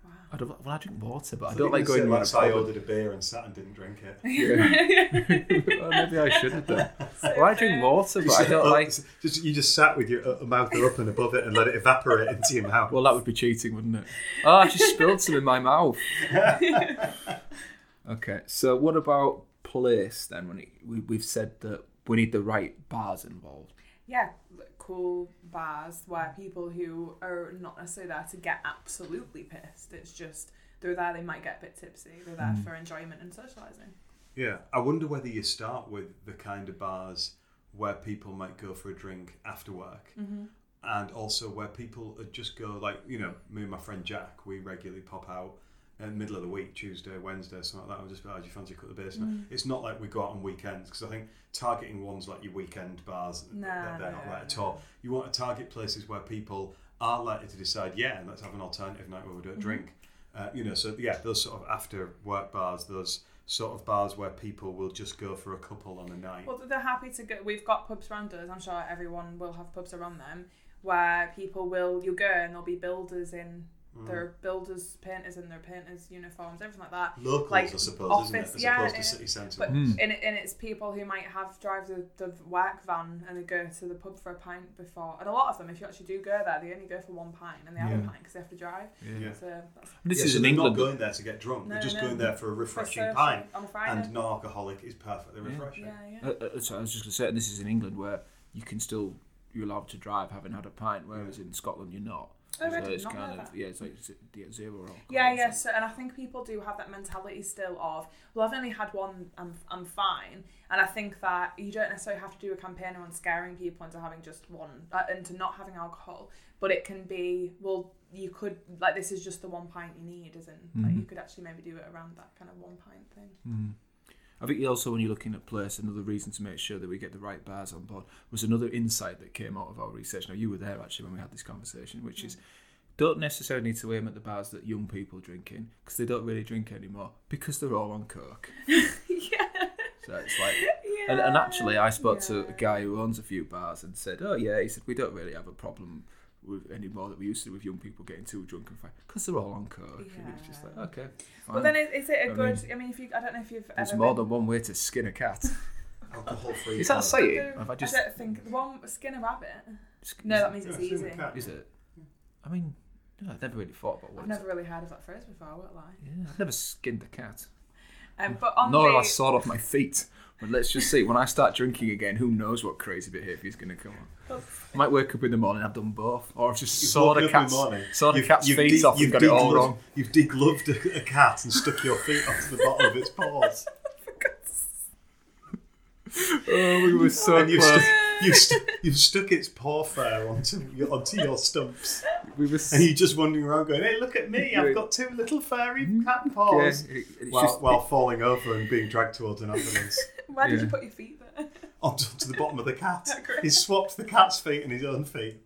Wow. I don't. Well, I drink water, but I I don't like going. Say, around that's a how I ordered a beer and sat and didn't drink it. Yeah. well, maybe I should have done. Well, I drink water, but I don't like. Just you just sat with your uh, mouth up and above it and let it evaporate into your mouth. Well, that would be cheating, wouldn't it? Oh, I just spilled some in my mouth. okay, so what about place then? When it, we, we've said that we need the right bars involved. yeah, cool bars where people who are not necessarily there to get absolutely pissed. It's just they're there. They might get a bit tipsy. They're there for enjoyment and socializing. Yeah, I wonder whether you start with the kind of bars where people might go for a drink after work, Mm-hmm. and also where people just go like you know me and my friend Jack, we regularly pop out the middle of the week, Tuesday, Wednesday, something like that. I'll just be like, "Do you fancy cut the basement?" Mm. It's not like we go out on weekends because I think targeting ones like your weekend bars, they're, they're no, not right at all. You want to target places where people are likely to decide, yeah, let's have an alternative night where we don't Mm-hmm. drink. Uh, you know, so yeah, those sort of after work bars, those sort of bars where people will just go for a couple on a night. Well, they're happy to go. We've got pubs around us. I'm sure everyone will have pubs around them where people will you'll go and there'll be builders in Mm. their builders, painters in their painters uniforms, everything like that. Locals, like I suppose, office, isn't it? As yeah, opposed to city centre. But ones. in it, and it's people who might have drive the, the work van and they go to the pub for a pint before. And a lot of them, if you actually do go there, they only go for one pint and they have Yeah. a pint because they have to drive. Yeah. So that's This Yeah, is so in they're England. not going there to get drunk. No, they're just no. going there for a refreshing social pint. on Friday. And non-alcoholic is perfectly refreshing. yeah, yeah. Uh, uh, so I was just going to say, this is in England where you can still you're allowed to drive having had a pint, whereas in Scotland you're not. Oh, I so it's not kind of that. yeah, it's like zero alcohol. Yeah, yeah. So, and I think people do have that mentality still of, well, I've only had one, I'm, I'm fine. And I think that you don't necessarily have to do a campaign on scaring people into having just one, uh, into not having alcohol. But it can be, well, you could, like, this is just the one pint you need, isn't Like, Mm-hmm. you could actually maybe do it around that kind of one pint thing. I think also when you're looking at place, another reason to make sure that we get the right bars on board was another insight that came out of our research. Now you were there actually when we had this conversation, which is don't necessarily need to aim at the bars that young people drink in because they don't really drink anymore because they're all on coke. yeah. So it's like, and, and actually, I spoke to a guy who owns a few bars and said, "Oh yeah," he said, "We don't really have a problem with anymore that we used to with young people getting too drunk and fight because they're all on coke." And it's just like, okay, fine. But then is, is it a I good, mean, I mean, if you, I don't know if you've There's ever more been- than one way to skin a cat. Alcohol-free. Is that pint. saying? Although, Have I just? I don't think, the one, skin a rabbit. sk- No, that means Yeah, it's skin easy. Is it? I mean, no, I've never really thought about what. I've never really heard of that phrase before, I won't lie. Yeah, I've never skinned a cat. Um, but on Nor the, have I sawed off my feet. But let's just see. When I start drinking again, who knows what crazy behaviour is going to come on? I might wake up in the morning. I've done both, or I've just You've sawed a up in the cat's, morning, sawed a cat's you've feet de- off and got it all wrong. You've degloved a, a cat and stuck your feet onto the bottom of its paws. Oh, we were so and close. Stu- you've, stu- you've stuck its paw fur onto your, onto your stumps. We were. s- And you're just wandering around going, hey, look at me, I've got two little furry mm-hmm. cat yeah, paws. it- it's While, just- while falling over and being dragged towards an ambulance Where did Yeah. you put your feet there? onto to the bottom of the cat. Great. He's swapped the cat's feet and his own feet.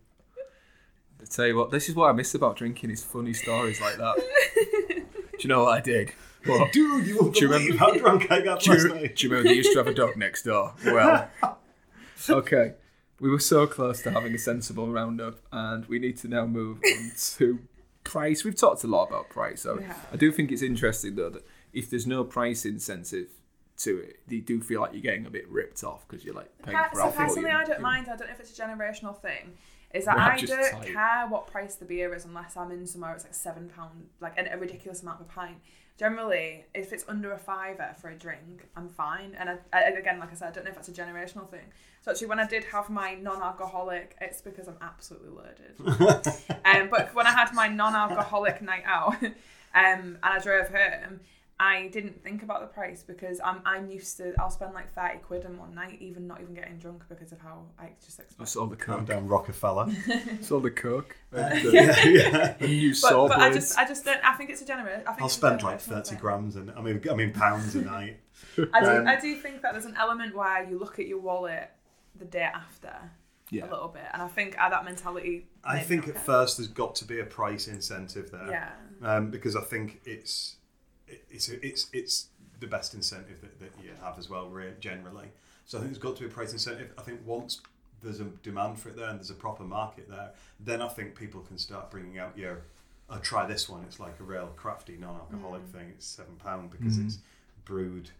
I tell you what, this is what I miss about drinking is funny stories like that. do you know what I did? What? Dude, you won't Do you believe remember- how drunk I got Do last you, night. do you remember they used to have a dog next door? Well, okay. We were so close to having a sensible roundup, and we need to now move on to price. We've talked a lot about price, so. I do think it's interesting though that if there's no price incentive to it, you do feel like you're getting a bit ripped off because you're like paying for so personally, I don't mind. I don't know if it's a generational thing. Is that I don't tight. care what price the beer is unless I'm in somewhere it's like seven pound, like a ridiculous amount per pint. Generally, if it's under a fiver for a drink, I'm fine. And I, I, again, like I said, I don't know if that's a generational thing. So actually, when I did have my non-alcoholic, it's because I'm absolutely loaded. um, but when I had my non-alcoholic night out, um, and I drove home, I didn't think about the price because I'm I'm used to I'll spend like thirty quid in one night, even not even getting drunk because of how I just expect. It's all the Calm coke. down, Rockefeller. It's all the coke. And, uh, yeah, yeah. the new But, saw but I just I just don't. I think it's a generous. I think I'll it's a spend like thirty thing. grams and I mean I mean pounds a night. I do Um, I do think that there's an element where you look at your wallet the day after Yeah. a little bit, and I think uh, that mentality. I think at first there's got to be a price incentive there. Yeah. um, because I think it's it- it's it's it's the best incentive that, that you have as well, re- generally. So I think there's got to be a price incentive. I think once there's a demand for it there and there's a proper market there, then I think people can start bringing out your. Oh, try this one. It's like a real crafty non-alcoholic mm. thing. It's seven pound because mm. it's brewed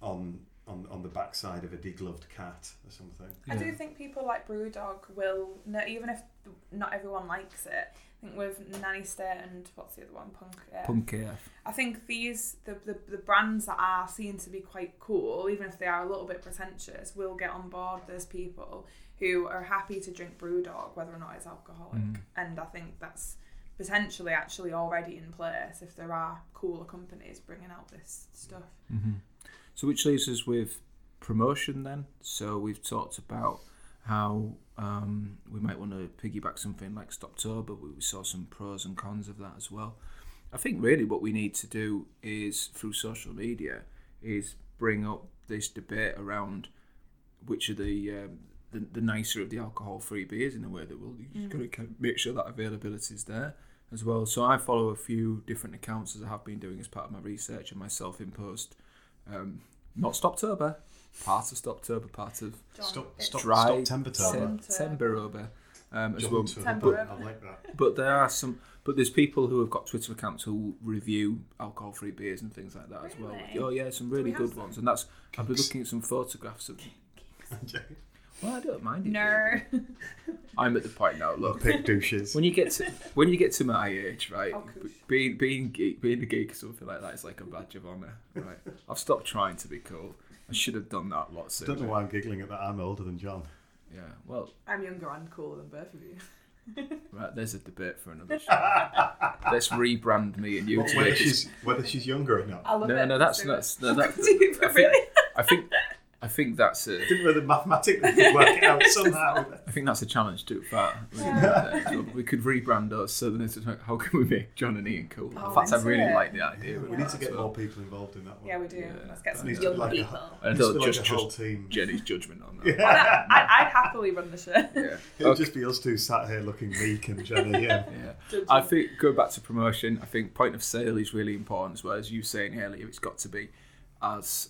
on on on on the backside of a degloved cat or something. I do think people like Brewdog will, know, even if not everyone likes it. I think with Nanny State and what's the other one, Punk. uh, Punk AF. I think these the, the the brands that are seen to be quite cool, even if they are a little bit pretentious, will get on board those people who are happy to drink BrewDog, whether or not it's alcoholic. Mm. And I think that's potentially actually already in place if there are cooler companies bringing out this stuff. hmm So, which leaves us with promotion then. So, we've talked about how um, we might want to piggyback something like Stoptober. We we saw some pros and cons of that as well. I think really what we need to do is through social media is bring up this debate around which are the um, the, the nicer of the alcohol-free beers in a way that we'll got to kind of make sure that availability is there as well. So I follow a few different accounts as I have been doing as part of my research and my self-imposed, um, not Stoptober, part of Stoptober, part of Stop, stop, Dry stop Tempertober. Sem- Tem- Temberober um, as John well. Turner. Temper. I like that. But there are some. But there's people who have got Twitter accounts who review alcohol-free beers and things like that as well. Really? Oh yeah, some we really have good some? ones, and that's. I've been looking at some photographs of. Well, I don't mind it. No. I'm at the point now. Look, Pick douches. when you get to when you get to my age, right? Oh, gosh. being being geek, being a geek or something like that is like a badge of honor, right? I've stopped trying to be cool. I should have done that a lot I sooner. don't know why I'm giggling at that. I'm older than John. Yeah. Well, I'm younger and cooler than both of you. right. There's a debate for another show. Let's rebrand me and you to Whether make she's whether she's younger or not. I love No, it. no, that's Let's that's no, do it. that's. Do you- I think- really? I think I think that's a I didn't know the mathematically could work it out somehow. I think that's a challenge to too far. we could rebrand us so then it's like, how can we make John and Iain cool? Oh, In fact, I really it. like the idea. of We need to get well. more people involved in that one. Yeah, we do. Yeah. Let's get some needs to be young like a- people. I Needs to don't be like just a whole team. Jenni's judgment on that. Yeah. I'd, I'd, I'd happily run the show. Yeah. It'll Okay. just be us two sat here looking meek and Jenni. Yeah. Yeah. I think going back to promotion, I think point of sale is really important as well as you saying earlier. It's got to be as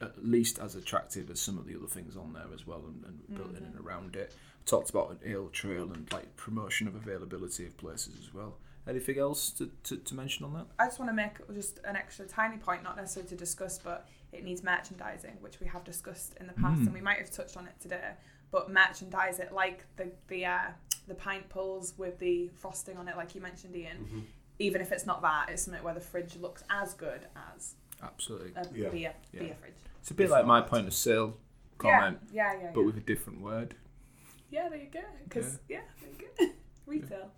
at least as attractive as some of the other things on there as well, and, and built in and around it. Talked about an ale trail and like promotion of availability of places as well. Anything else to, to, to mention on that? I just want to make just an extra tiny point, not necessarily to discuss, but it needs merchandising, which we have discussed in the past, Mm. and we might have touched on it today. But merchandise it like the the uh, the pint pulls with the frosting on it, like you mentioned, Iain. Mm-hmm. Even if it's not that, it's something where the fridge looks as good as Absolutely. a Yeah. beer Yeah. beer fridge. It's a bit like my point of sale comment, Yeah, yeah, yeah. but yeah. with a different word. yeah, there you go. Because yeah. there you go. Retail.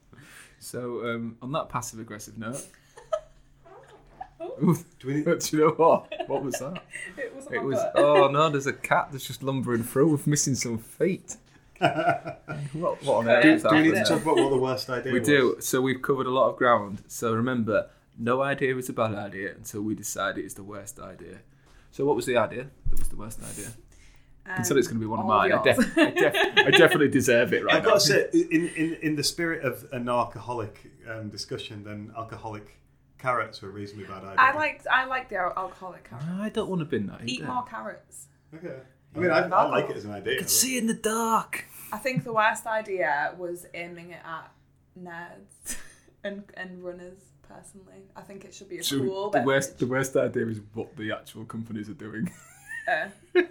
So um, on that passive aggressive note, Do we need, do you know what? What was that? It wasn't It my was. butt. Oh no! There's a cat that's just lumbering through with missing some feet. what, what on earth Do- is do we need to happening? talk about what the worst idea We was? do. So we've covered a lot of ground. So remember, no idea is a bad idea until we decide it is the worst idea. So what was the idea? That was the worst idea. until it's going to be one of all mine. I, def- I, def- I definitely deserve it right I've now. got to say, in, in, in the spirit of an alcoholic um, discussion, then alcoholic carrots were a reasonably bad idea. I like I like the al- alcoholic carrot. I don't want to be that. Eat more carrots. Okay. I mean, I, I like it as an idea. I can see in the dark. I think the worst idea was aiming it at nerds and and runners. Personally, I think it should be a So cool. the worst, the worst idea is what the actual companies are doing. Uh,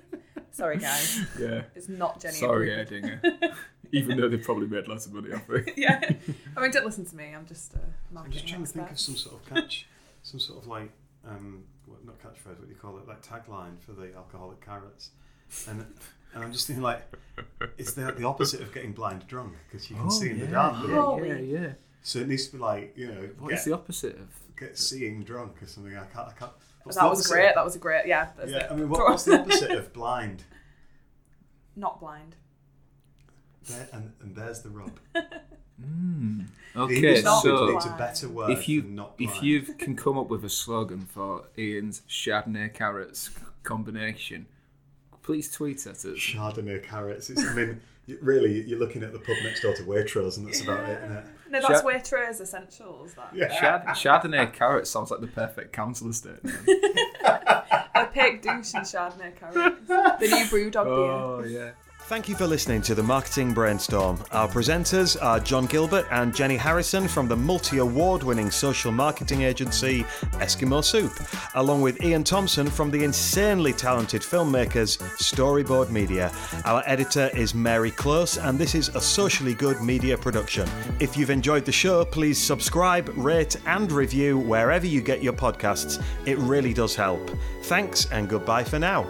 sorry, guys, yeah. it's not Jenni. Sorry, approved. Erdinger. Even though they've probably made lots of money off it. yeah, I mean, don't listen to me. I'm just uh, I'm just trying to think of some sort of catch, some sort of like, um, what, not catchphrase, what do you call it? Like tagline for the alcoholic carrots. And, and I'm just thinking like, it's the, the opposite of getting blind drunk because you can see in the dark. Oh, yeah, Holy. yeah, yeah. So it needs to be like, you know, What is get, the opposite of? get seeing drunk or something. I can't. I can't. what's That was great. of- That was a great. Yeah, that's yeah, it. I mean, what, what's the opposite of blind? Not blind. There, and, and there's the rub. Mm. Okay, English Not language so needs a better word if you than not if you can come up with a slogan for Iain's Chardonnay carrots combination, please tweet at us. Chardonnay carrots. It's, I mean, really, you're looking at the pub next door to Waitrose, and that's about it, isn't it? No, that's Sha- Waitrose Essentials. That Yeah. Chard- Chardonnay carrot sounds like the perfect council estate. name. opaque couche and Chardonnay carrots. The new BrewDog beer. oh yeah. Thank you for listening to the Marketing Brainstorm. Our presenters are John Gilbert and Jenni Harrison from the multi award winning social marketing agency Eskimo Soup, along with Iain Thompson from the insanely talented filmmakers Storyboard Media. Our editor is Mary Close, and this is a socially good media production. If you've enjoyed the show, please subscribe, rate, and review wherever you get your podcasts. It really does help. Thanks, and goodbye for now.